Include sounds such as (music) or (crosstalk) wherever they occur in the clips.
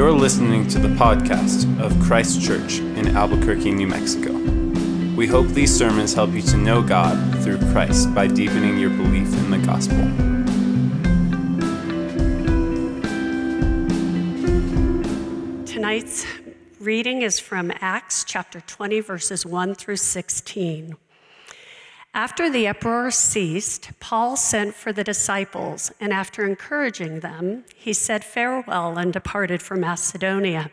You're listening to the podcast of Christ Church in Albuquerque, New Mexico. We hope these sermons help you to know God through Christ by deepening your belief in the gospel. Tonight's reading is from Acts chapter 20, verses 1 through 16. After the uproar ceased, Paul sent for the disciples, and after encouraging them, he said farewell and departed for Macedonia.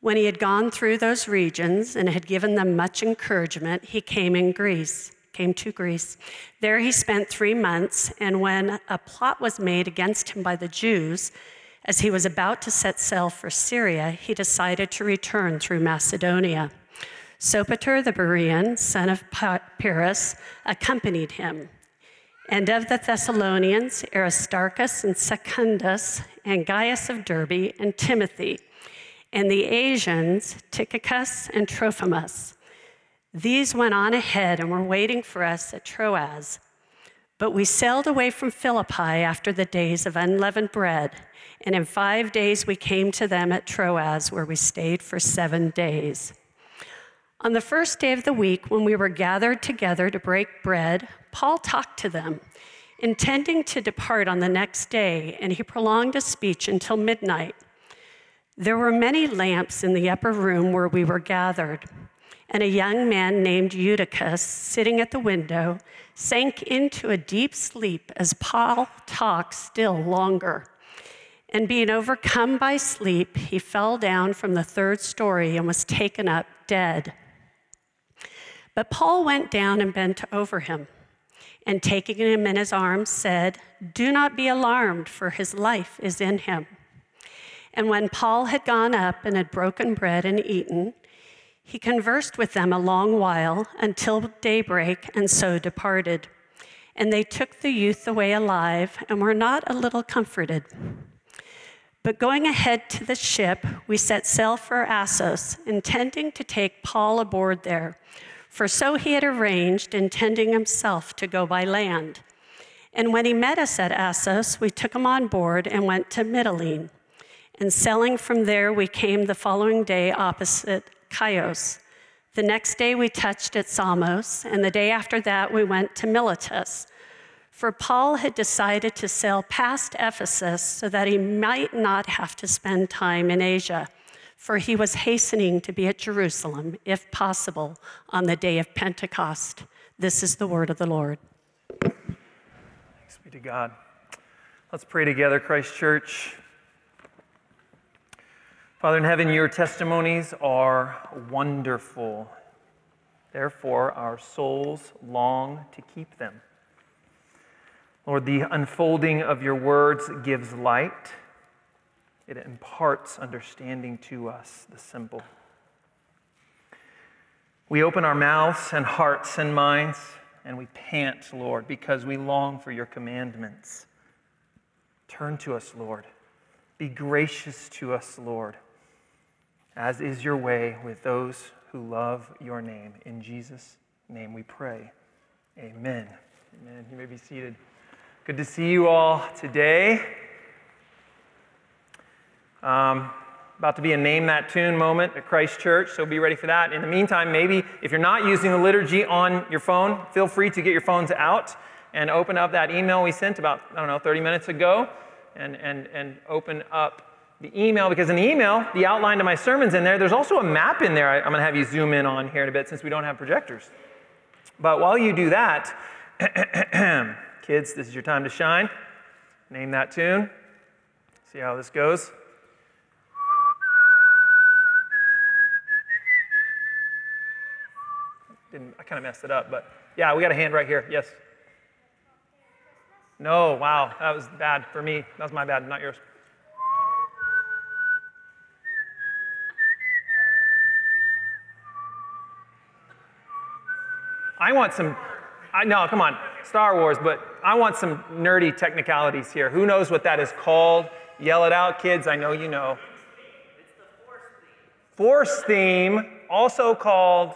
When he had gone through those regions and had given them much encouragement, he came in Greece, came to Greece. There he spent 3 months, and when a plot was made against him by the Jews, as he was about to set sail for Syria, he decided to return through Macedonia. Sopater the Berean, son of Pyrrhus, accompanied him. And of the Thessalonians, Aristarchus and Secundus, and Gaius of Derbe, and Timothy. And the Asians, Tychicus and Trophimus. These went on ahead and were waiting for us at Troas. But we sailed away from Philippi after the days of unleavened bread, and in five days we came to them at Troas, where we stayed for seven days. On the first day of the week, when we were gathered together to break bread, Paul talked to them, intending to depart on the next day, and he prolonged his speech until midnight. There were many lamps in the upper room where we were gathered, and a young man named Eutychus, sitting at the window, sank into a deep sleep as Paul talked still longer. And being overcome by sleep, he fell down from the third story and was taken up dead. But Paul went down and bent over him, and taking him in his arms, said, Do not be alarmed, for his life is in him. And when Paul had gone up and had broken bread and eaten, he conversed with them a long while until daybreak, and so departed. And they took the youth away alive and were not a little comforted. But going ahead to the ship, we set sail for Assos, intending to take Paul aboard there for so he had arranged, intending himself to go by land. And when he met us at Assos, we took him on board and went to Mytilene. And sailing from there, we came the following day opposite Chios. The next day, we touched at Samos, and the day after that, we went to Miletus. For Paul had decided to sail past Ephesus so that he might not have to spend time in Asia for he was hastening to be at Jerusalem, if possible, on the day of Pentecost. This is the word of the Lord. Thanks be to God. Let's pray together, Christ Church. Father in heaven, your testimonies are wonderful. Therefore, our souls long to keep them. Lord, the unfolding of your words gives light it imparts understanding to us, the simple. We open our mouths and hearts and minds, and we pant, Lord, because we long for your commandments. Turn to us, Lord. Be gracious to us, Lord, as is your way with those who love your name. In Jesus' name we pray. Amen. Amen. You may be seated. Good to see you all today. Um, about to be a name that tune moment at Christ Church, so be ready for that. In the meantime, maybe if you're not using the liturgy on your phone, feel free to get your phones out and open up that email we sent about, I don't know, 30 minutes ago and, and, and open up the email because in the email, the outline of my sermon's in there. There's also a map in there I'm going to have you zoom in on here in a bit since we don't have projectors. But while you do that, (clears throat) kids, this is your time to shine. Name that tune. See how this goes. Didn't, I kind of messed it up, but yeah, we got a hand right here. Yes. No, wow, that was bad for me. That was my bad, not yours. I want some, I know, come on, Star Wars, but I want some nerdy technicalities here. Who knows what that is called? Yell it out, kids. I know you know. Force theme, also called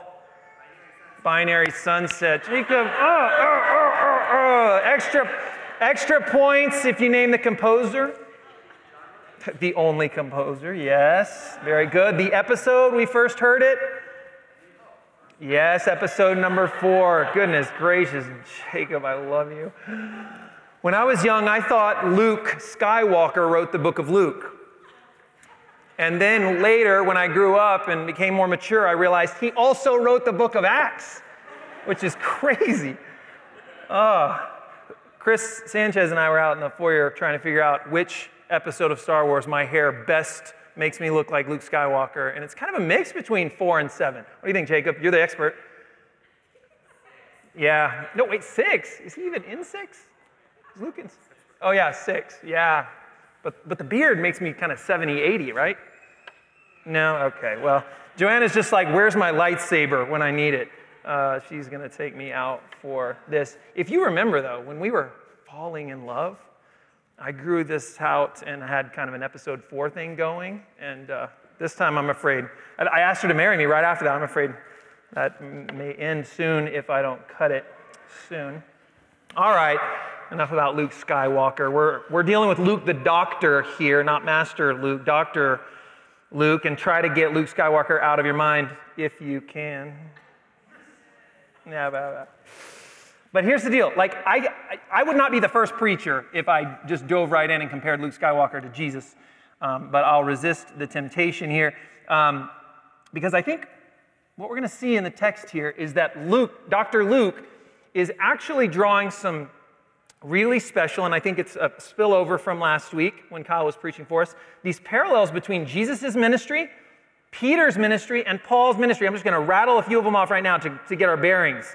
binary sunset. Jacob, oh, oh, oh, extra, extra points if you name the composer. (laughs) The only composer, yes. Very good. The episode we first heard it? Yes, episode number four. Goodness gracious, Jacob, I love you. When I was young, I thought Luke Skywalker wrote the book of Luke. And then later, when I grew up and became more mature, I realized he also wrote the book of Acts, which is crazy. Oh, Chris Sanchez and I were out in the foyer trying to figure out which episode of Star Wars my hair best makes me look like Luke Skywalker. And it's kind of a mix between four and seven. What do you think, Jacob? You're the expert. Yeah. No, wait, six. Is he even in six? Is Luke in? Oh, yeah, six. Yeah. But, but the beard makes me kind of 70, 80, right? No? Okay. Well, Joanna's just like, where's my lightsaber when I need it? Uh, she's going to take me out for this. If you remember, though, when we were falling in love, I grew this out and had kind of an episode four thing going. And uh, this time I'm afraid, I asked her to marry me right after that. I'm afraid that may end soon if I don't cut it soon. All right, enough about Luke Skywalker. We're, we're dealing with Luke the doctor here, not Master Luke, Dr. Luke, and try to get Luke Skywalker out of your mind if you can. Yeah, blah, blah. But here's the deal like, I, I would not be the first preacher if I just dove right in and compared Luke Skywalker to Jesus. Um, but I'll resist the temptation here um, because I think what we're going to see in the text here is that Luke, Dr. Luke, is actually drawing some really special, and I think it's a spillover from last week when Kyle was preaching for us, these parallels between Jesus' ministry, Peter's ministry, and Paul's ministry. I'm just going to rattle a few of them off right now to, to get our bearings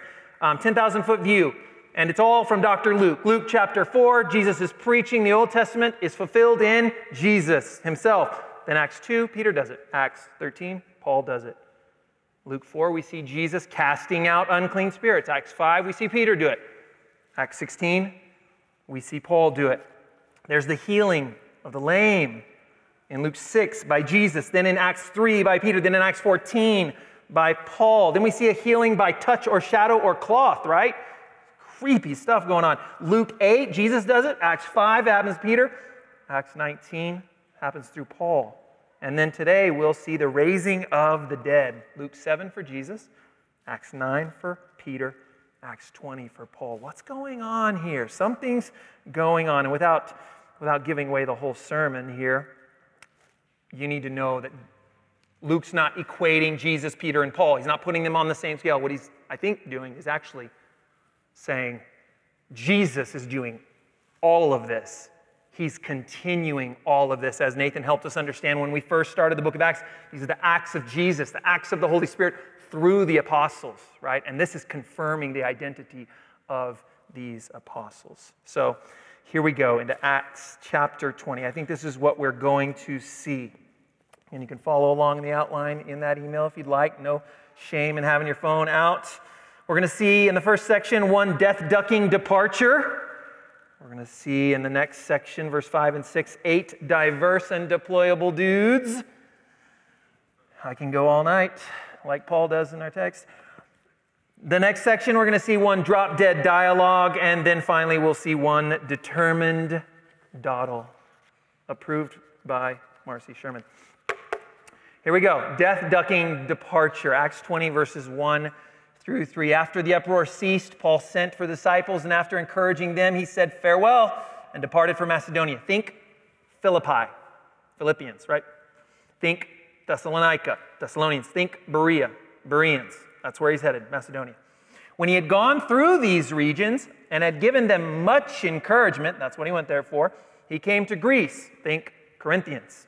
um, 10,000 foot view. And it's all from Dr. Luke. Luke chapter 4, Jesus is preaching. The Old Testament is fulfilled in Jesus himself. Then Acts 2, Peter does it. Acts 13, Paul does it. Luke 4, we see Jesus casting out unclean spirits. Acts 5, we see Peter do it. Acts 16, we see Paul do it. There's the healing of the lame in Luke 6 by Jesus. Then in Acts 3 by Peter. Then in Acts 14 by Paul. Then we see a healing by touch or shadow or cloth, right? Creepy stuff going on. Luke 8, Jesus does it. Acts 5 happens Peter. Acts 19 happens through Paul. And then today we'll see the raising of the dead. Luke 7 for Jesus, Acts 9 for Peter, Acts 20 for Paul. What's going on here? Something's going on. And without, without giving away the whole sermon here, you need to know that Luke's not equating Jesus, Peter, and Paul. He's not putting them on the same scale. What he's, I think, doing is actually saying Jesus is doing all of this. He's continuing all of this, as Nathan helped us understand when we first started the book of Acts. These are the acts of Jesus, the acts of the Holy Spirit through the apostles, right? And this is confirming the identity of these apostles. So here we go into Acts chapter 20. I think this is what we're going to see. And you can follow along in the outline in that email if you'd like. No shame in having your phone out. We're going to see in the first section one death ducking departure. We're going to see in the next section, verse 5 and 6, eight diverse and deployable dudes. I can go all night, like Paul does in our text. The next section, we're going to see one drop dead dialogue, and then finally, we'll see one determined dawdle, approved by Marcy Sherman. Here we go. Death ducking departure. Acts 20, verses 1 through 3. After the uproar ceased, Paul sent for the disciples, and after encouraging them, he said farewell and departed for Macedonia. Think Philippi, Philippians, right? Think Thessalonica, Thessalonians. Think Berea, Bereans. That's where he's headed, Macedonia. When he had gone through these regions and had given them much encouragement, that's what he went there for, he came to Greece. Think Corinthians.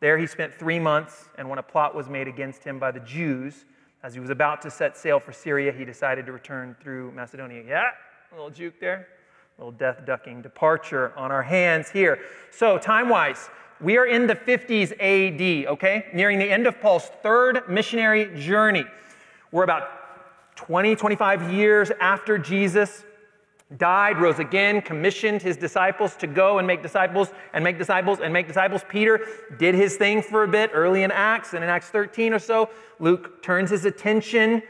There he spent three months, and when a plot was made against him by the Jews, as he was about to set sail for Syria, he decided to return through Macedonia. Yeah, a little juke there, a little death ducking departure on our hands here. So, time wise, we are in the 50s AD, okay? Nearing the end of Paul's third missionary journey. We're about 20, 25 years after Jesus died, rose again, commissioned his disciples to go and make disciples and make disciples and make disciples. Peter did his thing for a bit early in Acts, and in Acts 13 or so, Luke turns his attention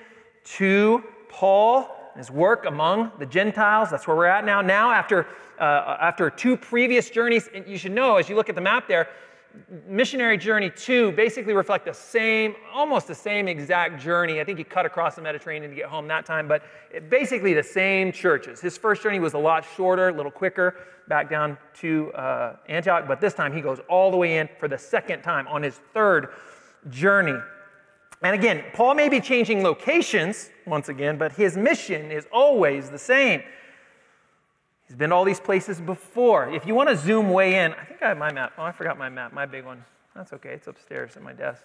to Paul. His work among the Gentiles. That's where we're at now. Now, after, uh, after two previous journeys, you should know as you look at the map there, missionary journey two basically reflect the same, almost the same exact journey. I think he cut across the Mediterranean to get home that time, but basically the same churches. His first journey was a lot shorter, a little quicker, back down to uh, Antioch, but this time he goes all the way in for the second time on his third journey. And again, Paul may be changing locations once again, but his mission is always the same. He's been to all these places before. If you want to zoom way in, I think I have my map. Oh, I forgot my map, my big one. That's okay, it's upstairs at my desk.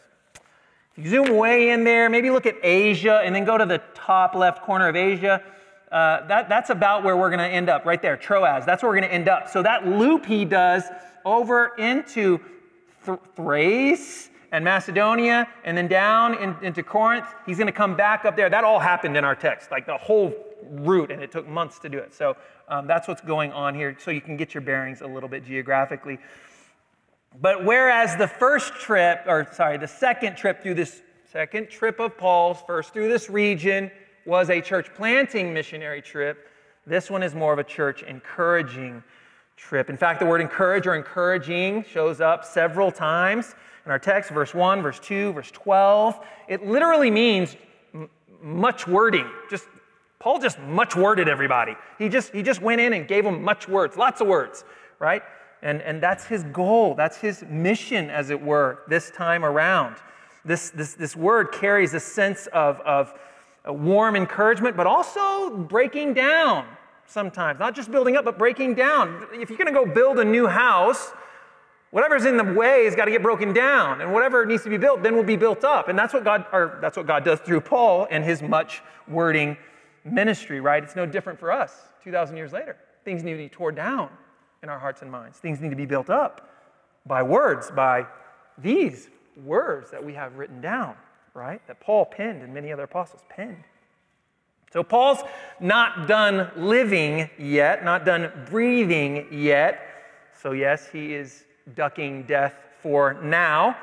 If you zoom way in there, maybe look at Asia and then go to the top left corner of Asia. Uh, that, that's about where we're going to end up, right there, Troas. That's where we're going to end up. So that loop he does over into Th- Thrace and Macedonia and then down in, into Corinth, he's going to come back up there. That all happened in our text, like the whole route, and it took months to do it. So um, that's what's going on here, so you can get your bearings a little bit geographically. But whereas the first trip, or sorry, the second trip through this second trip of Paul's, first through this region, was a church planting missionary trip, this one is more of a church encouraging trip. In fact, the word encourage or encouraging shows up several times in our text, verse 1, verse 2, verse 12. It literally means m- much wording, just Paul just much worded everybody. He just, he just went in and gave them much words, lots of words, right? And, and that's his goal. That's his mission, as it were, this time around. This, this, this word carries a sense of, of warm encouragement, but also breaking down sometimes. Not just building up, but breaking down. If you're going to go build a new house, whatever's in the way has got to get broken down, and whatever needs to be built then will be built up. And that's what God, or that's what God does through Paul and his much wording ministry, right? It's no different for us 2,000 years later. Things need to be torn down in our hearts and minds, things need to be built up by words, by these words that we have written down, right? That Paul penned and many other apostles penned. So Paul's not done living yet, not done breathing yet. So, yes, he is ducking death for now,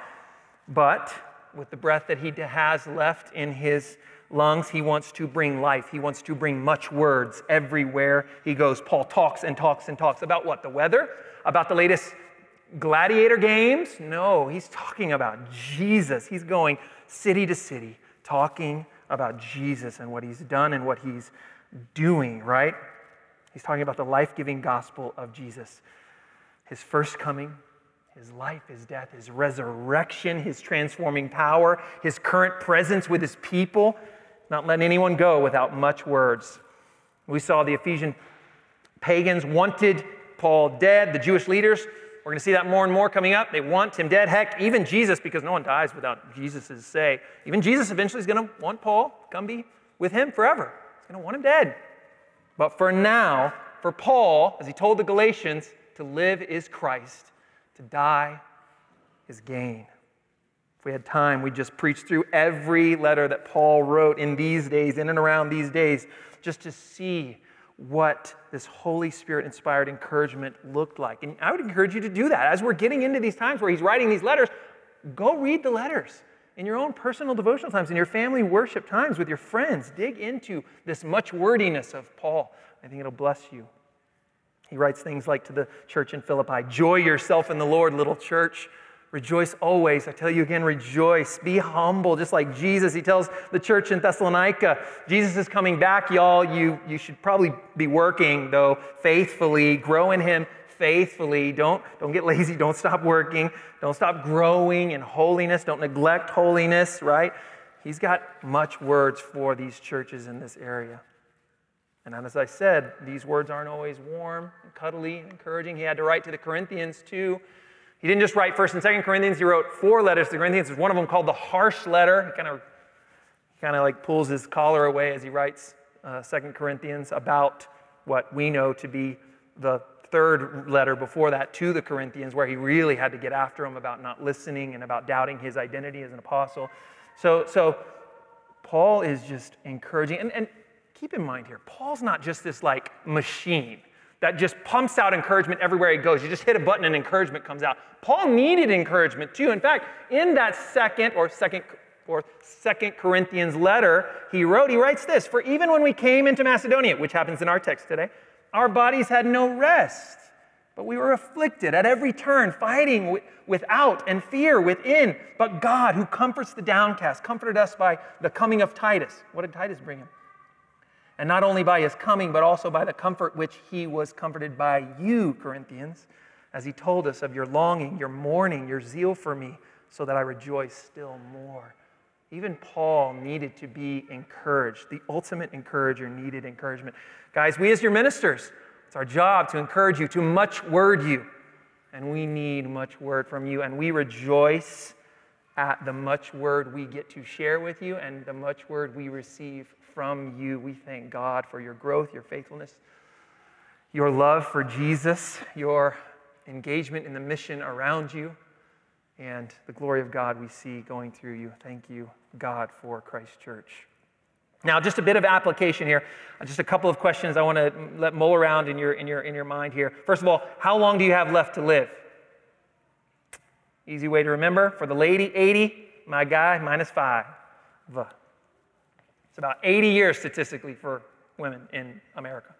but with the breath that he has left in his lungs, he wants to bring life. He wants to bring much words everywhere he goes. Paul talks and talks and talks about what? The weather? About the latest gladiator games? No, he's talking about Jesus. He's going city to city, talking about Jesus and what he's done and what he's doing, right? He's talking about the life giving gospel of Jesus. His first coming, his life, his death, his resurrection, his transforming power, his current presence with his people not letting anyone go without much words. We saw the Ephesian pagans wanted Paul dead, the Jewish leaders. We're going to see that more and more coming up. They want him dead. Heck, even Jesus, because no one dies without Jesus' say. Even Jesus eventually is going to want Paul to come be with him forever. He's going to want him dead. But for now, for Paul, as he told the Galatians, to live is Christ, to die is gain. If we had time, we'd just preach through every letter that Paul wrote in these days, in and around these days, just to see what this Holy Spirit inspired encouragement looked like. And I would encourage you to do that. As we're getting into these times where he's writing these letters, go read the letters in your own personal devotional times, in your family worship times with your friends. Dig into this much wordiness of Paul. I think it'll bless you. He writes things like to the church in Philippi Joy yourself in the Lord, little church. Rejoice always. I tell you again, rejoice. Be humble, just like Jesus. He tells the church in Thessalonica, Jesus is coming back, y'all. You, you should probably be working, though, faithfully. Grow in Him faithfully. Don't, don't get lazy. Don't stop working. Don't stop growing in holiness. Don't neglect holiness, right? He's got much words for these churches in this area. And as I said, these words aren't always warm, and cuddly, and encouraging. He had to write to the Corinthians too he didn't just write 1st and 2nd Corinthians, he wrote four letters to the Corinthians. There's one of them called the harsh letter. He kind of kind of like pulls his collar away as he writes uh, 2nd Corinthians about what we know to be the third letter before that to the Corinthians, where he really had to get after them about not listening and about doubting his identity as an apostle. So, so Paul is just encouraging. And, and keep in mind here, Paul's not just this like machine that just pumps out encouragement everywhere he goes. You just hit a button and encouragement comes out. Paul needed encouragement too. In fact, in that second or second forth. Second Corinthians letter, he wrote, he writes this For even when we came into Macedonia, which happens in our text today, our bodies had no rest, but we were afflicted at every turn, fighting without and fear within. But God, who comforts the downcast, comforted us by the coming of Titus. What did Titus bring him? And not only by his coming, but also by the comfort which he was comforted by you, Corinthians, as he told us of your longing, your mourning, your zeal for me, so that I rejoice still more. Even Paul needed to be encouraged. The ultimate encourager needed encouragement. Guys, we as your ministers, it's our job to encourage you, to much word you. And we need much word from you. And we rejoice at the much word we get to share with you and the much word we receive from you. We thank God for your growth, your faithfulness, your love for Jesus, your engagement in the mission around you, and the glory of God we see going through you. Thank you, God, for Christ Church. Now, just a bit of application here. Just a couple of questions I want to let mull around in your, in, your, in your mind here. First of all, how long do you have left to live? Easy way to remember. For the lady, 80. My guy, minus five. It's about 80 years statistically for women in America.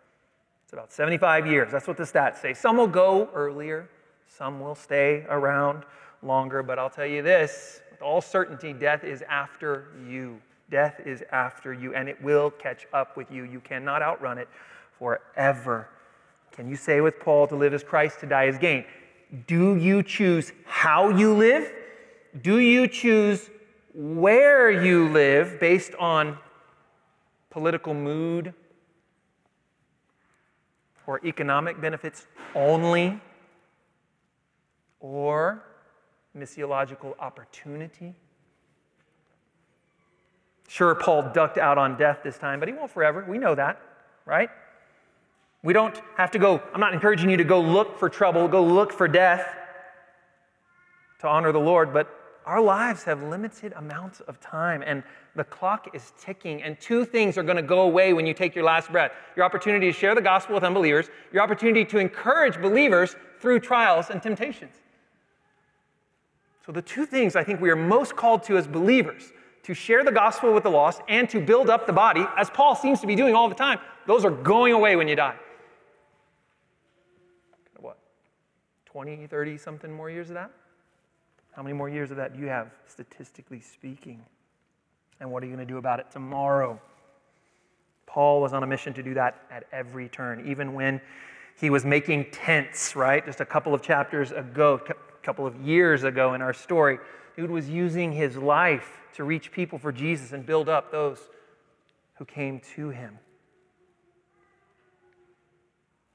It's about 75 years. That's what the stats say. Some will go earlier, some will stay around longer, but I'll tell you this with all certainty, death is after you. Death is after you, and it will catch up with you. You cannot outrun it forever. Can you say with Paul, to live as Christ, to die as gain? Do you choose how you live? Do you choose where you live based on political mood, or economic benefits only, or missiological opportunity. Sure, Paul ducked out on death this time, but he won't forever. We know that, right? We don't have to go, I'm not encouraging you to go look for trouble, go look for death to honor the Lord, but our lives have limited amounts of time and the clock is ticking. And two things are going to go away when you take your last breath your opportunity to share the gospel with unbelievers, your opportunity to encourage believers through trials and temptations. So, the two things I think we are most called to as believers to share the gospel with the lost and to build up the body, as Paul seems to be doing all the time, those are going away when you die. What? 20, 30 something more years of that? How many more years of that do you have, statistically speaking? And what are you going to do about it tomorrow? Paul was on a mission to do that at every turn, even when he was making tents, right? Just a couple of chapters ago, a couple of years ago in our story, dude was using his life to reach people for Jesus and build up those who came to him.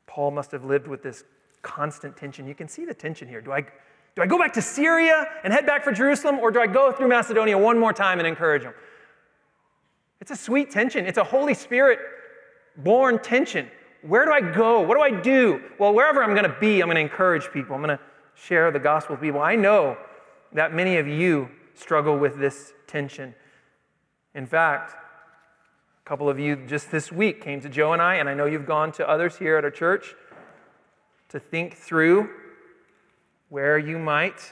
Paul must have lived with this constant tension. You can see the tension here. Do I, do I go back to Syria and head back for Jerusalem, or do I go through Macedonia one more time and encourage them? It's a sweet tension. It's a Holy Spirit born tension. Where do I go? What do I do? Well, wherever I'm going to be, I'm going to encourage people. I'm going to share the gospel with people. I know that many of you struggle with this tension. In fact, a couple of you just this week came to Joe and I, and I know you've gone to others here at our church to think through where you might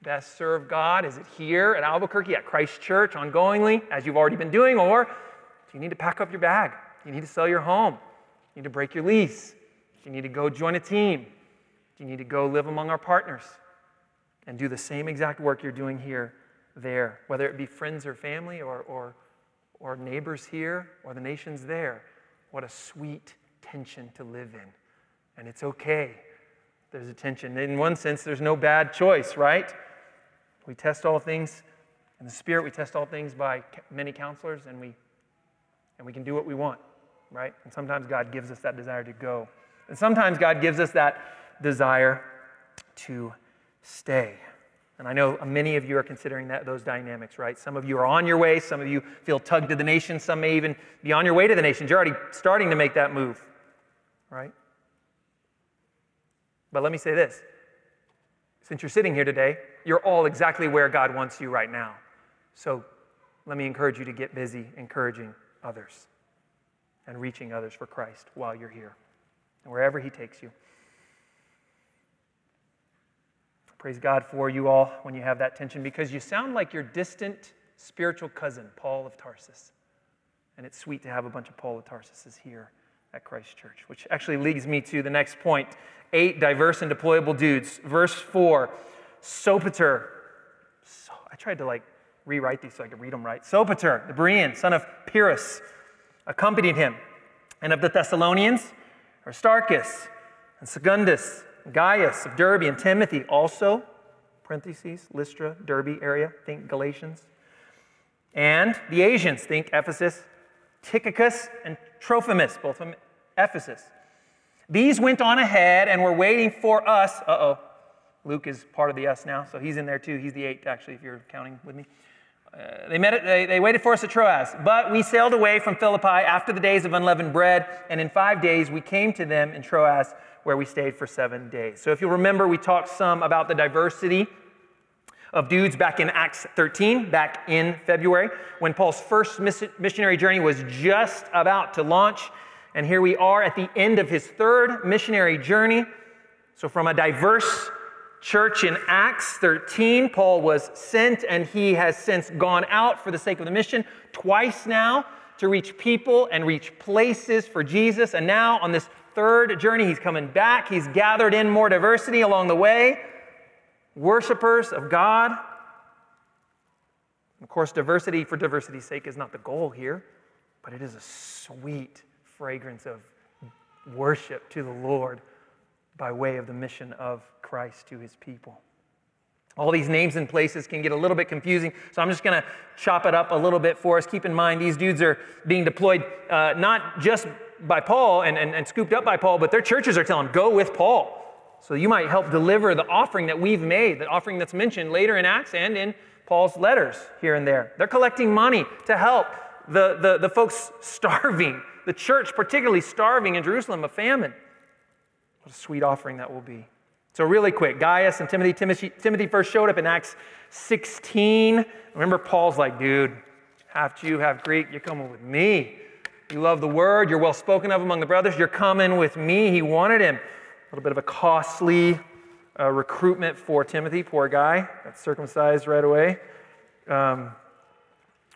best serve God? Is it here at Albuquerque, at Christ Church, ongoingly, as you've already been doing? Or do you need to pack up your bag? Do you need to sell your home? Do you need to break your lease? Do you need to go join a team? Do you need to go live among our partners and do the same exact work you're doing here, there, whether it be friends or family or, or, or neighbors here or the nations there? What a sweet tension to live in. And it's okay there's a tension. In one sense, there's no bad choice, right? We test all things in the Spirit, we test all things by many counselors, and we, and we can do what we want, right? And sometimes God gives us that desire to go. And sometimes God gives us that desire to stay. And I know many of you are considering that, those dynamics, right? Some of you are on your way, some of you feel tugged to the nation, some may even be on your way to the nations. You're already starting to make that move, right? But let me say this since you're sitting here today, you're all exactly where God wants you right now. So let me encourage you to get busy encouraging others and reaching others for Christ while you're here and wherever He takes you. Praise God for you all when you have that tension because you sound like you're distant spiritual cousin, Paul of Tarsus. And it's sweet to have a bunch of Paul of Tarsuses here at Christ Church, which actually leads me to the next point eight diverse and deployable dudes. Verse four, Sopater. So, I tried to like rewrite these so I could read them right. Sopater, the Berean, son of Pyrrhus, accompanied him. And of the Thessalonians, Aristarchus and Secundus, Gaius of Derbe, and Timothy also, parentheses, Lystra, Derbe area, think Galatians. And the Asians, think Ephesus, Tychicus and Trophimus, both from Ephesus. These went on ahead and were waiting for us. Uh oh. Luke is part of the us now, so he's in there too. He's the eight, actually, if you're counting with me. Uh, they, met it, they, they waited for us at Troas. But we sailed away from Philippi after the days of unleavened bread, and in five days we came to them in Troas, where we stayed for seven days. So if you'll remember, we talked some about the diversity of dudes back in Acts 13, back in February, when Paul's first missionary journey was just about to launch. And here we are at the end of his third missionary journey. So, from a diverse church in Acts 13, Paul was sent and he has since gone out for the sake of the mission twice now to reach people and reach places for Jesus. And now on this third journey, he's coming back. He's gathered in more diversity along the way worshipers of God. Of course, diversity for diversity's sake is not the goal here, but it is a sweet fragrance of worship to the Lord by way of the mission of Christ to his people. All these names and places can get a little bit confusing, so I'm just going to chop it up a little bit for us. Keep in mind, these dudes are being deployed uh, not just by Paul and, and, and scooped up by Paul, but their churches are telling, go with Paul. So you might help deliver the offering that we've made, the offering that's mentioned later in Acts and in Paul's letters here and there. They're collecting money to help the, the, the folks (laughs) starving, the church particularly starving in Jerusalem, a famine. What a sweet offering that will be. So, really quick, Gaius and Timothy. Timothy, Timothy first showed up in Acts 16. Remember, Paul's like, dude, half Jew, half Greek, you're coming with me. You love the word, you're well spoken of among the brothers, you're coming with me. He wanted him. A little bit of a costly uh, recruitment for Timothy, poor guy, got circumcised right away. Um,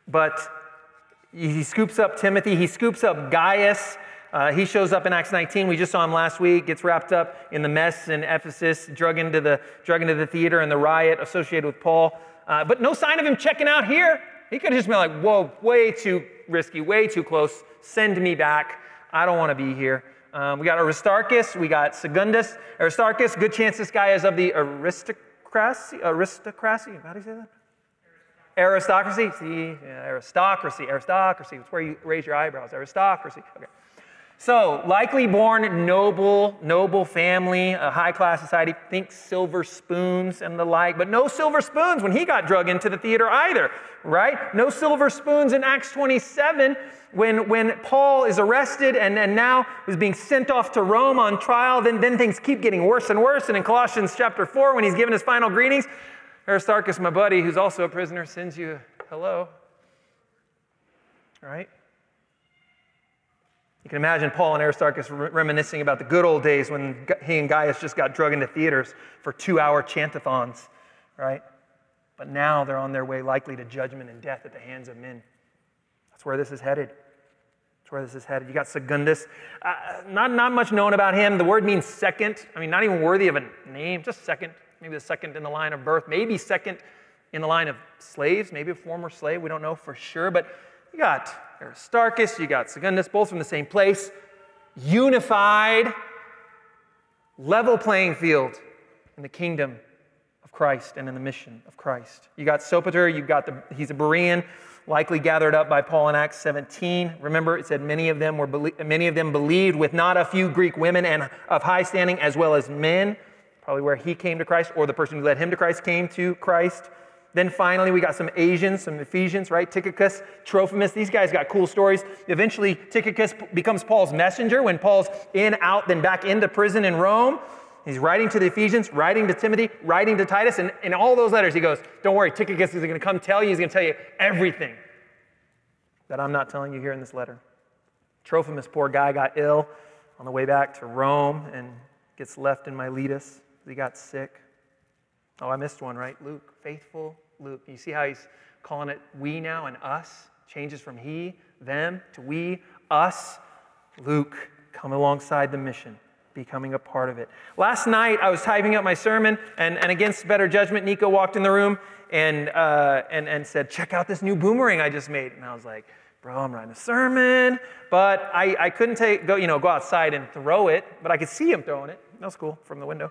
but he scoops up Timothy, he scoops up Gaius. Uh, he shows up in Acts 19. We just saw him last week. Gets wrapped up in the mess in Ephesus, drug into the, drug into the theater and the riot associated with Paul. Uh, but no sign of him checking out here. He could have just been like, whoa, way too risky, way too close. Send me back. I don't want to be here. Um, we got Aristarchus, we got Secundus. Aristarchus, good chance this guy is of the aristocracy. Aristocracy, how do you say that? Aristocracy. See, yeah, aristocracy, aristocracy. It's where you raise your eyebrows. Aristocracy. Okay. So, likely born noble, noble family, a high class society. Think silver spoons and the like, but no silver spoons when he got drug into the theater either, right? No silver spoons in Acts 27 when, when Paul is arrested and, and now is being sent off to Rome on trial, then, then things keep getting worse and worse. And in Colossians chapter 4, when he's given his final greetings, Aristarchus, my buddy, who's also a prisoner, sends you hello. Right? You can imagine Paul and Aristarchus reminiscing about the good old days when he and Gaius just got drug into theaters for two hour chantathons, right? But now they're on their way likely to judgment and death at the hands of men. That's where this is headed. That's where this is headed. You got Secundus. Uh, not, not much known about him. The word means second. I mean, not even worthy of a name, just second. Maybe the second in the line of birth. Maybe second in the line of slaves. Maybe a former slave. We don't know for sure. But you got Aristarchus, you got Secundus, both from the same place. Unified, level playing field in the kingdom of Christ and in the mission of Christ. You got Sopater, You've got the, he's a Berean likely gathered up by Paul in Acts 17. Remember, it said many of them were many of them believed, with not a few Greek women and of high standing as well as men. Probably where he came to Christ, or the person who led him to Christ came to Christ. Then finally, we got some Asians, some Ephesians, right? Tychicus, Trophimus. These guys got cool stories. Eventually, Tychicus becomes Paul's messenger when Paul's in, out, then back into prison in Rome. He's writing to the Ephesians, writing to Timothy, writing to Titus, and in all those letters he goes, Don't worry, Tychicus is going to come tell you, he's going to tell you everything that I'm not telling you here in this letter. Trophimus, poor guy, got ill on the way back to Rome and gets left in Miletus. He got sick. Oh, I missed one, right? Luke, faithful Luke. You see how he's calling it we now and us? Changes from he, them to we, us. Luke, come alongside the mission, becoming a part of it. Last night, I was typing up my sermon, and, and against better judgment, Nico walked in the room and, uh, and, and said, Check out this new boomerang I just made. And I was like, Bro, I'm writing a sermon. But I, I couldn't take, go, you know, go outside and throw it, but I could see him throwing it. That was cool from the window.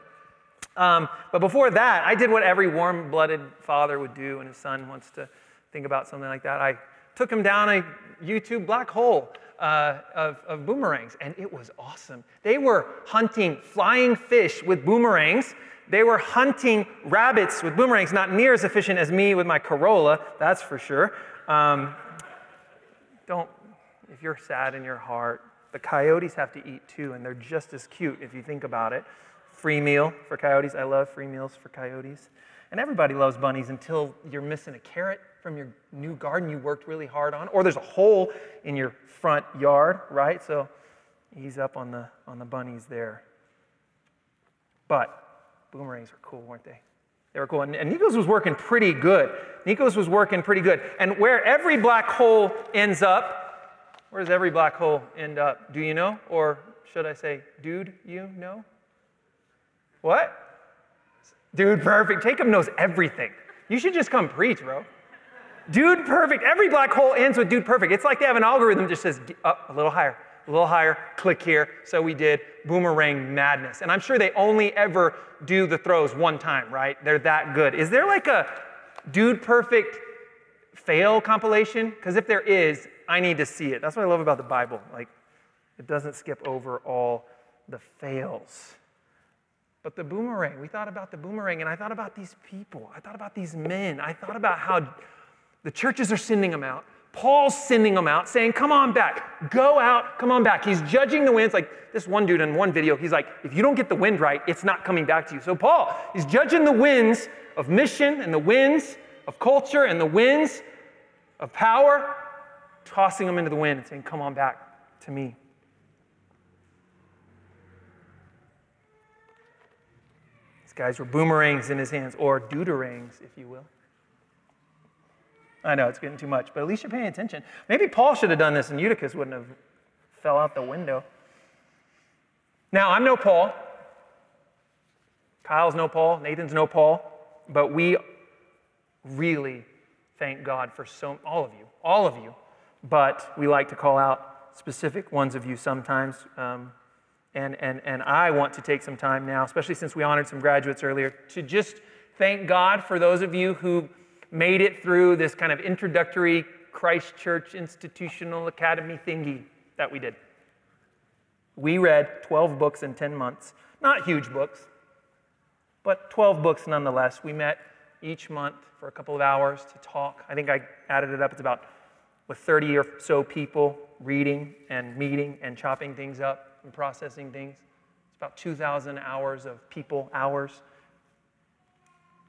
Um, but before that, I did what every warm blooded father would do when his son wants to think about something like that. I took him down a YouTube black hole uh, of, of boomerangs, and it was awesome. They were hunting flying fish with boomerangs. They were hunting rabbits with boomerangs, not near as efficient as me with my Corolla, that's for sure. Um, don't, if you're sad in your heart, the coyotes have to eat too, and they're just as cute if you think about it. Free meal for coyotes. I love free meals for coyotes. And everybody loves bunnies until you're missing a carrot from your new garden you worked really hard on, or there's a hole in your front yard, right? So ease up on the, on the bunnies there. But boomerangs were cool, weren't they? They were cool. And, and was working pretty good. Nikos was working pretty good. And where every black hole ends up, where does every black hole end up? Do you know? Or should I say, dude, you know? What? Dude, perfect. Jacob knows everything. You should just come preach, bro. Dude perfect. Every black hole ends with dude perfect. It's like they have an algorithm that just says up a little higher, a little higher, click here. So we did boomerang madness. And I'm sure they only ever do the throws one time, right? They're that good. Is there like a dude perfect fail compilation? Because if there is, I need to see it. That's what I love about the Bible. Like, it doesn't skip over all the fails. But the boomerang, we thought about the boomerang, and I thought about these people. I thought about these men. I thought about how the churches are sending them out. Paul's sending them out, saying, Come on back, go out, come on back. He's judging the winds. Like this one dude in one video, he's like, If you don't get the wind right, it's not coming back to you. So, Paul, he's judging the winds of mission and the winds of culture and the winds of power, tossing them into the wind and saying, Come on back to me. These guys were boomerangs in his hands, or deuterangs, if you will. I know it's getting too much, but at least you're paying attention. Maybe Paul should have done this and Eutychus wouldn't have fell out the window. Now, I'm no Paul. Kyle's no Paul. Nathan's no Paul. But we really thank God for so all of you, all of you. But we like to call out specific ones of you sometimes. Um, and, and, and I want to take some time now, especially since we honored some graduates earlier, to just thank God for those of you who made it through this kind of introductory Christ Church institutional academy thingy that we did. We read 12 books in 10 months. Not huge books, but 12 books nonetheless. We met each month for a couple of hours to talk. I think I added it up. It's about with 30 or so people reading and meeting and chopping things up and processing things. It's about 2,000 hours of people hours.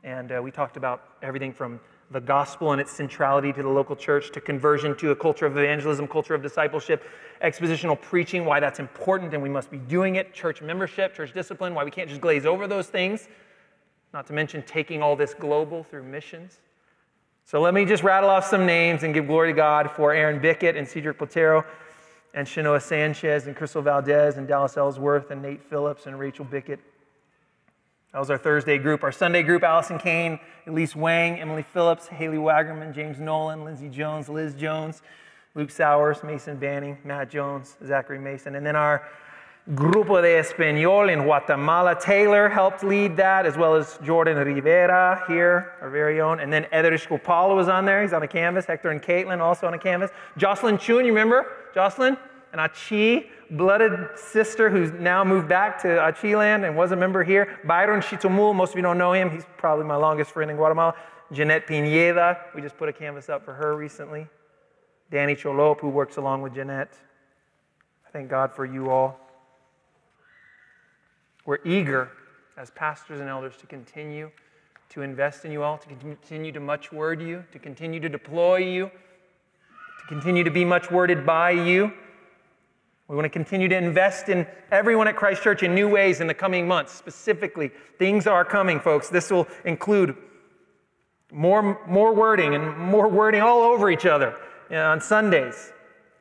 And uh, we talked about everything from the gospel and its centrality to the local church, to conversion to a culture of evangelism, culture of discipleship, expositional preaching, why that's important and we must be doing it, church membership, church discipline, why we can't just glaze over those things, not to mention taking all this global through missions. So let me just rattle off some names and give glory to God for Aaron Bickett and Cedric Platero and Shanoa Sanchez and Crystal Valdez and Dallas Ellsworth and Nate Phillips and Rachel Bickett that was our Thursday group. Our Sunday group Allison Kane, Elise Wang, Emily Phillips, Haley Wagerman, James Nolan, Lindsey Jones, Liz Jones, Luke Sowers, Mason Banning, Matt Jones, Zachary Mason. And then our Grupo de Español in Guatemala. Taylor helped lead that, as well as Jordan Rivera here, our very own. And then Edrish Gopal was on there. He's on a canvas. Hector and Caitlin also on a canvas. Jocelyn Chun, you remember? Jocelyn? And Achi blooded sister who's now moved back to Achiland and was a member here. Byron Chitomul, most of you don't know him. He's probably my longest friend in Guatemala. Jeanette Pineda, we just put a canvas up for her recently. Danny Cholop, who works along with Jeanette. Thank God for you all. We're eager as pastors and elders to continue to invest in you all, to continue to much word you, to continue to deploy you, to continue to be much worded by you. We want to continue to invest in everyone at Christ Church in new ways in the coming months. Specifically, things are coming, folks. This will include More, more wording and more wording all over each other you know, on Sundays.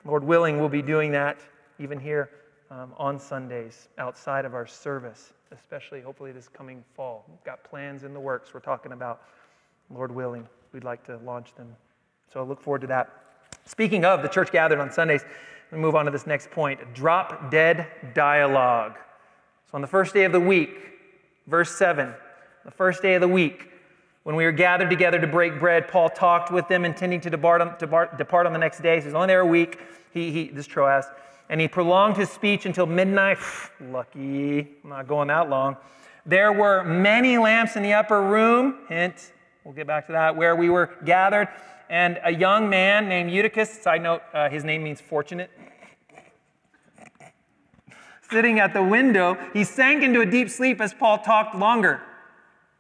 Lord willing, we'll be doing that even here um, on Sundays outside of our service, especially hopefully this coming fall. We've got plans in the works we're talking about. Lord willing, we'd like to launch them. So I look forward to that. Speaking of the church gathered on Sundays, we move on to this next point drop dead dialogue. So on the first day of the week, verse 7, the first day of the week, when we were gathered together to break bread, Paul talked with them, intending to depart on, depart, depart on the next day. So he's only there a week. He, he, this Troas. And he prolonged his speech until midnight. (sighs) Lucky, I'm not going that long. There were many lamps in the upper room. Hint, we'll get back to that, where we were gathered. And a young man named Eutychus, side note, uh, his name means fortunate, sitting at the window, he sank into a deep sleep as Paul talked longer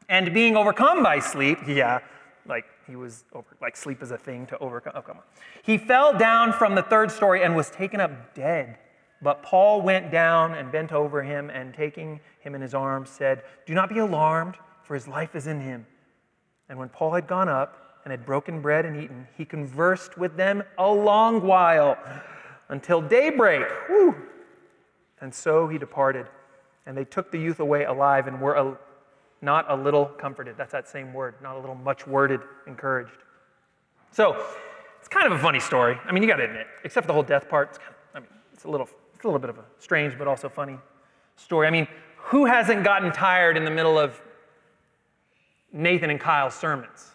and being overcome by sleep, (laughs) yeah, like he was over, like sleep is a thing to overcome. Oh, come on. He fell down from the third story and was taken up dead. But Paul went down and bent over him and taking him in his arms said, Do not be alarmed, for his life is in him. And when Paul had gone up and had broken bread and eaten, he conversed with them a long while until daybreak. Whew. And so he departed. And they took the youth away alive and were not a little comforted. That's that same word, not a little much worded, encouraged. So it's kind of a funny story. I mean, you got to admit, except for the whole death part. It's kind of, I mean, it's a little, it's a little bit of a strange but also funny story. I mean, who hasn't gotten tired in the middle of Nathan and Kyle's sermons?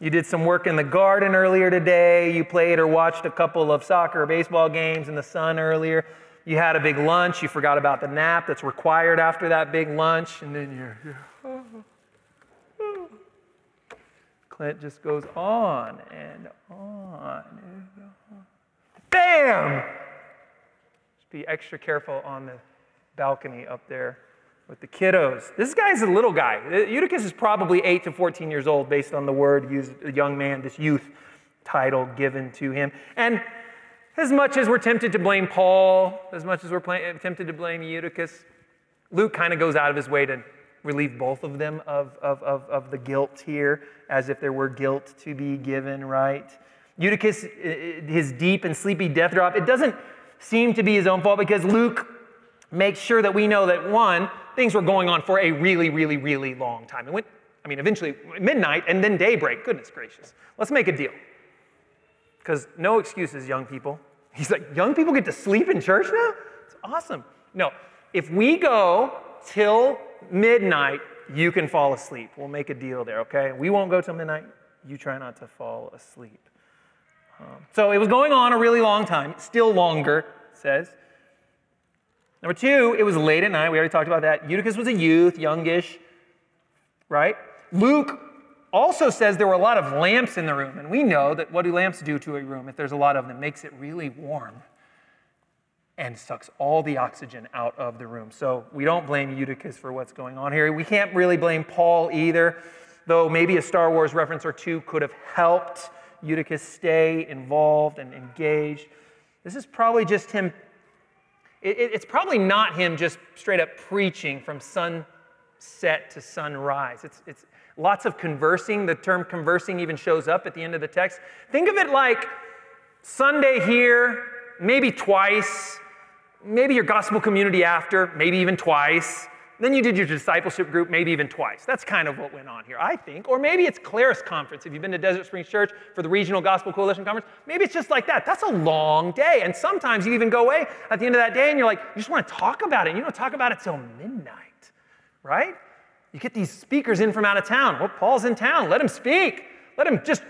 You did some work in the garden earlier today. You played or watched a couple of soccer or baseball games in the sun earlier you had a big lunch, you forgot about the nap that's required after that big lunch, and then you're, you're. Clint just goes on and on. Bam! Just be extra careful on the balcony up there with the kiddos. This guy's a little guy. Uh, Eutychus is probably 8 to 14 years old based on the word used, young man, this youth title given to him. And as much as we're tempted to blame Paul, as much as we're tempted to blame Eutychus, Luke kind of goes out of his way to relieve both of them of, of, of, of, the guilt here, as if there were guilt to be given, right? Eutychus, his deep and sleepy death drop, it doesn't seem to be his own fault because Luke makes sure that we know that one, things were going on for a really, really, really long time. It went, I mean, eventually midnight and then daybreak. Goodness gracious. Let's make a deal. Because no excuses, young people. He's like, young people get to sleep in church now? It's awesome. No, if we go till midnight, you can fall asleep. We'll make a deal there, okay? We won't go till midnight. You try not to fall asleep. Um, so it was going on a really long time, still longer, says. Number two, it was late at night. We already talked about that. Eutychus was a youth, youngish, right? Luke also says there were a lot of lamps in the room. And we know that what do lamps do to a room if there's a lot of them? It makes it really warm and sucks all the oxygen out of the room. So we don't blame Eutychus for what's going on here. We can't really blame Paul either, though maybe a Star Wars reference or two could have helped Eutychus stay involved and engaged. This is probably just him. it's probably not him just straight up preaching from sunset to sunrise. It's, it's, Lots of conversing. The term conversing even shows up at the end of the text. Think of it like Sunday here, maybe twice, maybe your gospel community after, maybe even twice. Then you did your discipleship group, maybe even twice. That's kind of what went on here, I think. Or maybe it's Clarus Conference. If you've been to Desert Springs Church for the Regional Gospel Coalition Conference, maybe it's just like that. That's a long day. And sometimes you even go away at the end of that day and you're like, you just want to talk about it. And you don't talk about it till midnight, right? You get these speakers in from out of town. Well, Paul's in town. Let him speak. Let him just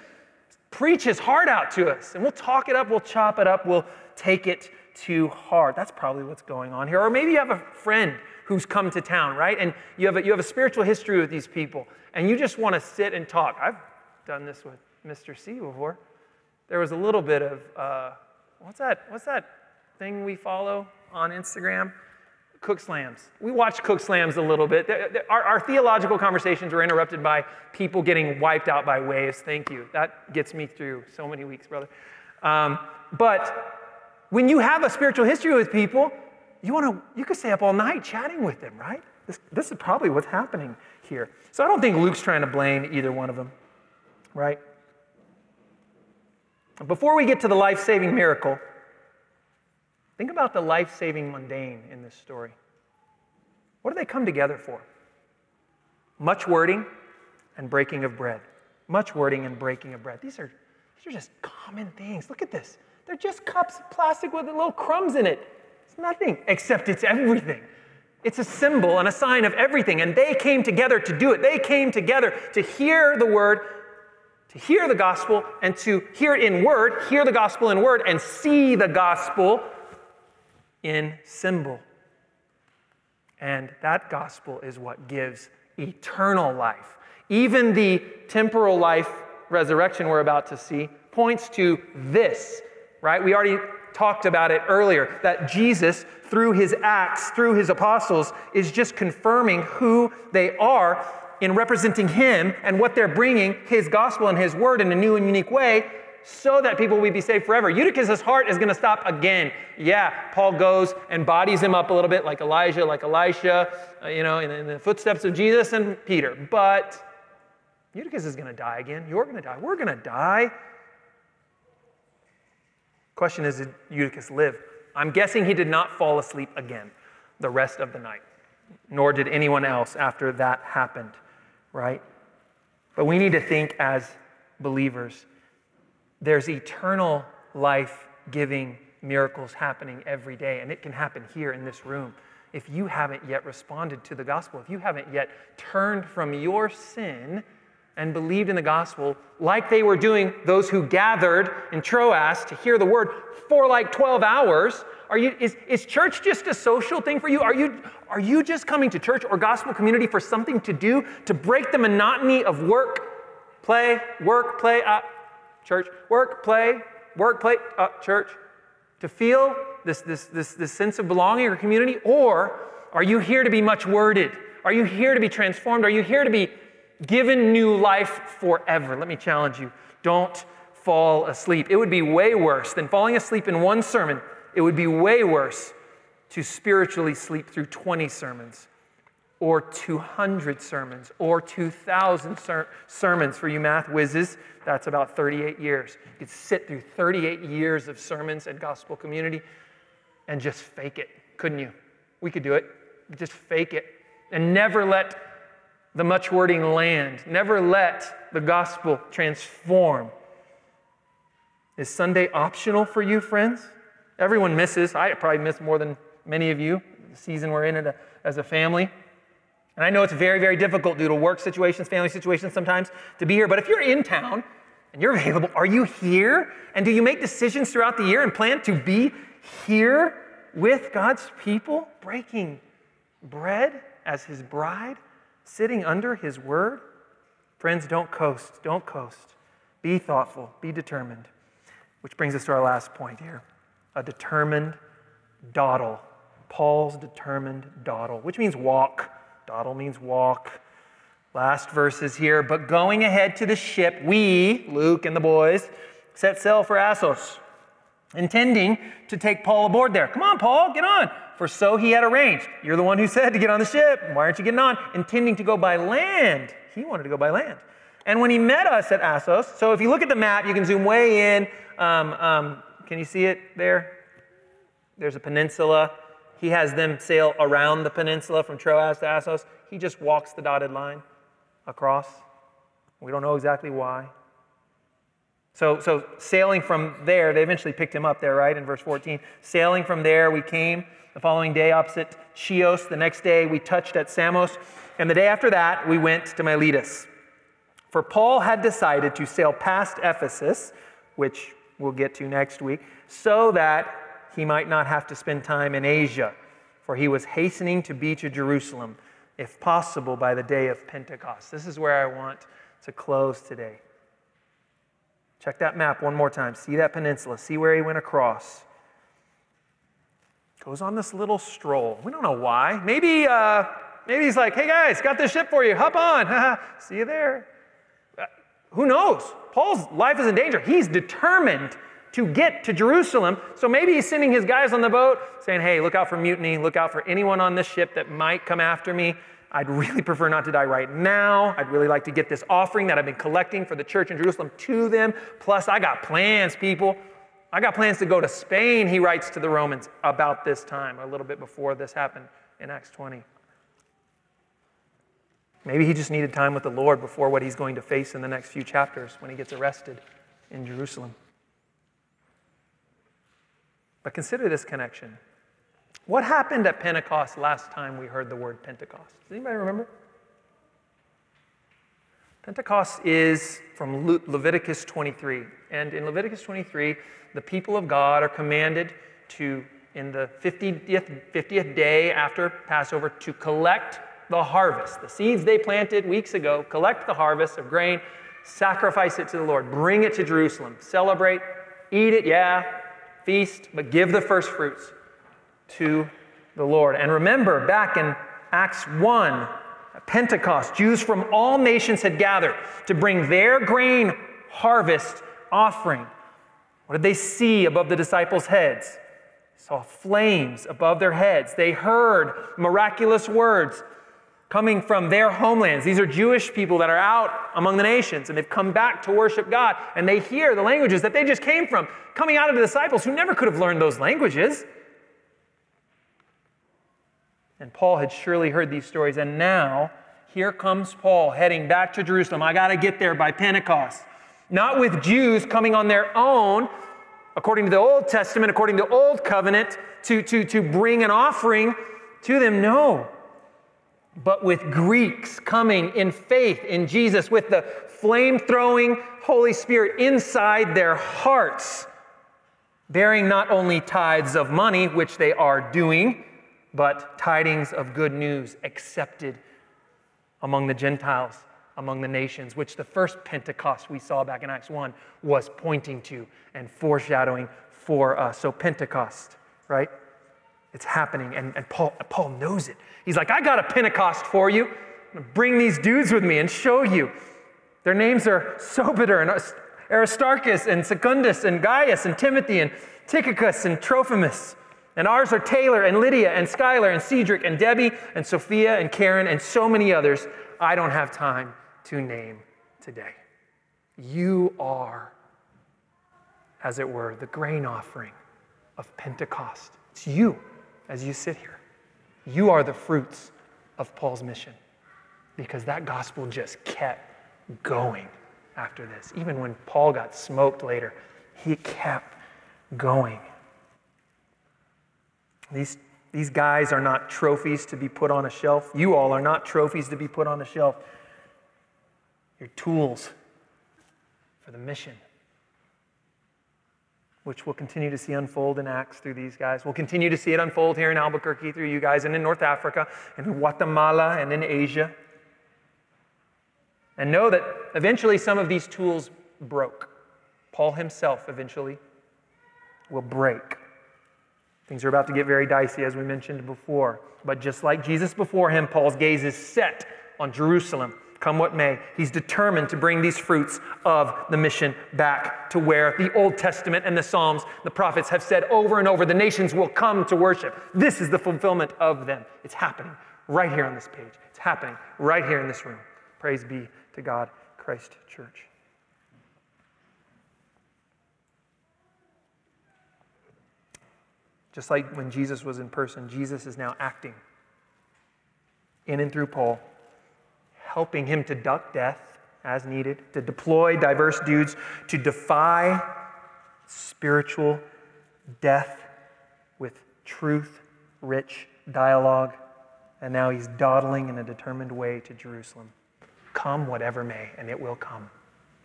preach his heart out to us. And we'll talk it up, we'll chop it up, we'll take it to heart. That's probably what's going on here. Or maybe you have a friend who's come to town, right? And you have a, you have a spiritual history with these people, and you just want to sit and talk. I've done this with Mr. C before. There was a little bit of, uh, what's that? What's that thing we follow on Instagram? Kook Slams. We watched Kook Slams a little bit. Our, our, theological conversations were interrupted by people getting wiped out by waves. Thank you. That gets me through so many weeks, brother. Um, but when you have a spiritual history with people, you want to you could stay up all night chatting with them, right? This, this is probably what's happening here. So I don't think Luke's trying to blame either one of them, right? Before we get to the life saving miracle, think about the life saving mundane in this story. What do they come together for? Much wording and breaking of bread. Much wording and breaking of bread. These are, these are just common things. Look at this. They're just cups of plastic with little crumbs in it. It's nothing, except it's everything. It's a symbol and a sign of everything. And they came together to do it. They came together to hear the word, to hear the gospel, and to hear it in word, hear the gospel in word, and see the gospel in symbol. And that gospel is what gives eternal life. Even the temporal life resurrection we're about to see points to this, right? We already talked about it earlier that Jesus, through his acts, through his apostles, is just confirming who they are in representing him and what they're bringing, his gospel and his word in a new and unique way, so that people will be saved forever. Eutychus' heart is going to stop again. Yeah, Paul goes and bodies him up a little bit like Elijah, like Elisha, uh, you know, in, in the footsteps of Jesus and Peter. But Eutychus is going to die again. You're going to die. We're going to die. Question is, did Eutychus live? I'm guessing he did not fall asleep again the rest of the night, nor did anyone else after that happened, right? But we need to think as believers there's eternal life giving miracles happening every day, and it can happen here in this room. If you haven't yet responded to the gospel, if you haven't yet turned from your sin and believed in the gospel, like they were doing those who gathered in Troas to hear the word for like 12 hours. Are you, is, is church just a social thing for you? Are you, are you just coming to church or gospel community for something to do to break the monotony of work, play, work, play, uh, church, work, play, work, play, uh, church? To feel this, this, this, this sense of belonging or community? Or are you here to be much worded? Are you here to be transformed? Are you here to be given new life forever. Let me challenge you don't fall asleep. It would be way worse than falling asleep in one sermon. It would be way worse to spiritually sleep through 20 sermons or 200 sermons or 2,000 ser- sermons for you math whizzes. That's about 38 years. You could sit through 38 years of sermons at gospel community and just fake it, couldn't you? We could do it. Just fake it and never let the much wording land. Never let the gospel transform. Is Sunday optional for you, friends? Everyone misses. I probably miss more than many of you, the season we're in as a family. And I know it's very, very difficult due to work situations, family situations sometimes to be here. But if you're in town and you're available, are you here? And do you make decisions throughout the year and plan to be here with God's people, breaking bread as his bride? sitting under His word? Friends, don't coast. Don't coast. Be thoughtful. Be determined. Which brings us to our last point here a determined dawdle. Paul's determined dawdle, which means walk. Dawdle means walk. Last verses here. But going ahead to the ship, we, Luke and the boys, set sail for Assos, intending to take Paul aboard there. Come on, Paul, get on for so he had arranged. You're the one who (laughs) said to get on the ship. Why aren't you getting on? Intending to go by land. He wanted to go by land. And when he met us at Assos, so if you look at the map, you can zoom way in. Um, um, can you see it there? There's a peninsula. He has them sail around the peninsula from Troas to Assos. He just walks the dotted line across. We don't know exactly why. So, so sailing from there, they eventually picked him up there, right, in verse 14. Sailing from there, we came the following day opposite Chios. The next day, we touched at Samos. And the day after that, we went to Miletus. For Paul had decided to sail past Ephesus, which we'll get to next week, so that he might not have to spend time in Asia, for he was hastening to be to Jerusalem, if possible, by the day of Pentecost. This is where I want to close today. Check that map one more time. See that peninsula. See where he went across goes on this little stroll. We don't know why. Maybe, uh, maybe he's like, hey guys, got this ship for you. Hop on. (laughs) See you there. Uh, who knows? Paul's life is in danger. He's determined to get to Jerusalem. So maybe he's sending his guys on the boat saying, hey, look out for mutiny, look out for anyone on this ship that might come after me. I'd really (laughs) prefer not to die right now. I'd really like to get this offering that I've been collecting for the church in Jerusalem to them. Plus, I got plans, people. I got plans to go to Spain, he writes to the Romans about this time, a little bit before this happened in Acts 20. Maybe he just needed time with the Lord before what he's going to face in the next few chapters when he gets arrested in Jerusalem. But consider this connection. What happened at Pentecost last time we heard the word Pentecost? Does anybody remember? Pentecost is from Le- Leviticus 23. And in Leviticus 23, the people of God are commanded to, in the 50th, 50th day after Passover, to collect the harvest, the seeds they planted weeks ago, collect the harvest of grain, sacrifice it to the Lord, bring it to Jerusalem, celebrate, eat it, yeah, feast, but give the first fruits to the Lord. And remember, back in Acts 1, Pentecost, Jews from all nations had gathered to bring their grain harvest offering. What did they see above the disciples' heads? They saw flames above their heads. They heard miraculous words coming from their homelands. These are Jewish people that are out among the nations and they've come back to worship God and they hear the languages that they just came from coming out of the disciples who never could have learned those languages. And Paul had surely heard these stories. And now, here comes Paul heading back to Jerusalem. I got to get there by Pentecost. Not with Jews coming on their own, according to the Old Testament, according to Old Covenant, to, to, to bring an offering to them. No. But with Greeks coming in faith in Jesus, with the flame throwing Holy Spirit inside their hearts, bearing not only tithes of money, which they are doing, but tidings of good news accepted among the Gentiles, among the nations, which the first Pentecost we saw back in Acts 1 was pointing to and foreshadowing for us. So, Pentecost, right? It's happening, and, and Paul, Paul knows it. He's like, I got a Pentecost for you. bring these dudes with me and show you. Their names are Sopater and Aristarchus and Secundus and Gaius and Timothy and Tychicus and Trophimus. And ours are Taylor and Lydia and Skylar and Cedric and Debbie and Sophia and Karen and so many others I don't have time to name today. You are, as it were, the grain offering of Pentecost. It's you as you sit here. You are the fruits of Paul's mission because that gospel just kept going after this. Even when Paul got smoked later, he kept going. These, these guys are not trophies to be put on a shelf. You all are not trophies to be put on a shelf. You're tools for the mission, which we'll continue to see unfold in Acts through these guys. We'll continue to see it unfold here in Albuquerque through you guys, and in North Africa, and in Guatemala, and in Asia. And know that eventually some of these tools broke. Paul himself eventually will break. Things are about to get very dicey, as we mentioned before. But just like Jesus before him, Paul's gaze is set on Jerusalem, come what may. He's determined to bring these fruits of the mission back to where the Old Testament and the Psalms, the prophets have said over and over the nations will come to worship. This is the fulfillment of them. It's happening right here on this page, it's happening right here in this room. Praise be to God, Christ Church. Just like when Jesus was in person, Jesus is now acting in and through Paul, helping him to duck death as needed, to deploy diverse dudes, to defy spiritual death with truth rich dialogue. And now he's dawdling in a determined way to Jerusalem. Come whatever may, and it will come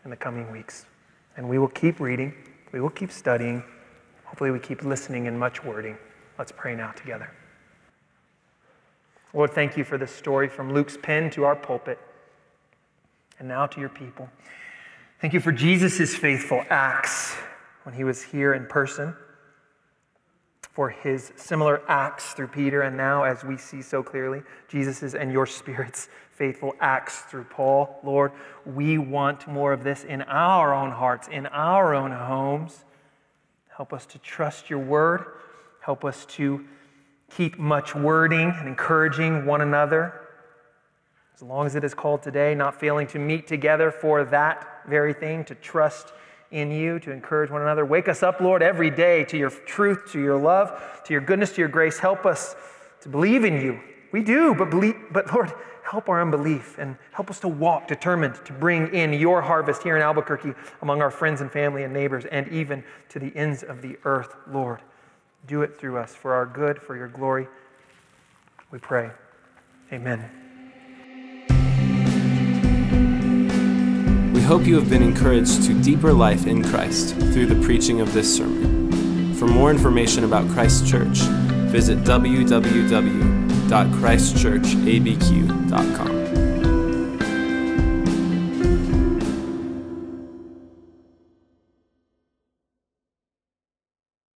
in the coming weeks. And we will keep reading, we will keep studying. Hopefully, we keep listening in much wording. Let's pray now together. Lord, thank you for this story from Luke's pen to our pulpit and now to your people. Thank you for Jesus' faithful acts when he was here in person, for his similar acts through Peter, and now, as we see so clearly, Jesus' and your Spirit's faithful acts through Paul. Lord, we want more of this in our own hearts, in our own homes. Help us to trust your word. Help us to keep much wording and encouraging one another. As long as it is called today, not failing to meet together for that very thing, to trust in you, to encourage one another. Wake us up, Lord, every day to your truth, to your love, to your goodness, to your grace. Help us to believe in you. We do, but believe, but Lord, help our unbelief and help us to walk determined to bring in your harvest here in Albuquerque among our friends and family and neighbors and even to the ends of the earth, Lord. Do it through us for our good, for your glory. We pray. Amen. We hope you have been encouraged to deeper life in Christ through the preaching of this sermon. For more information about Christ Church, visit www.christchurchabq.com.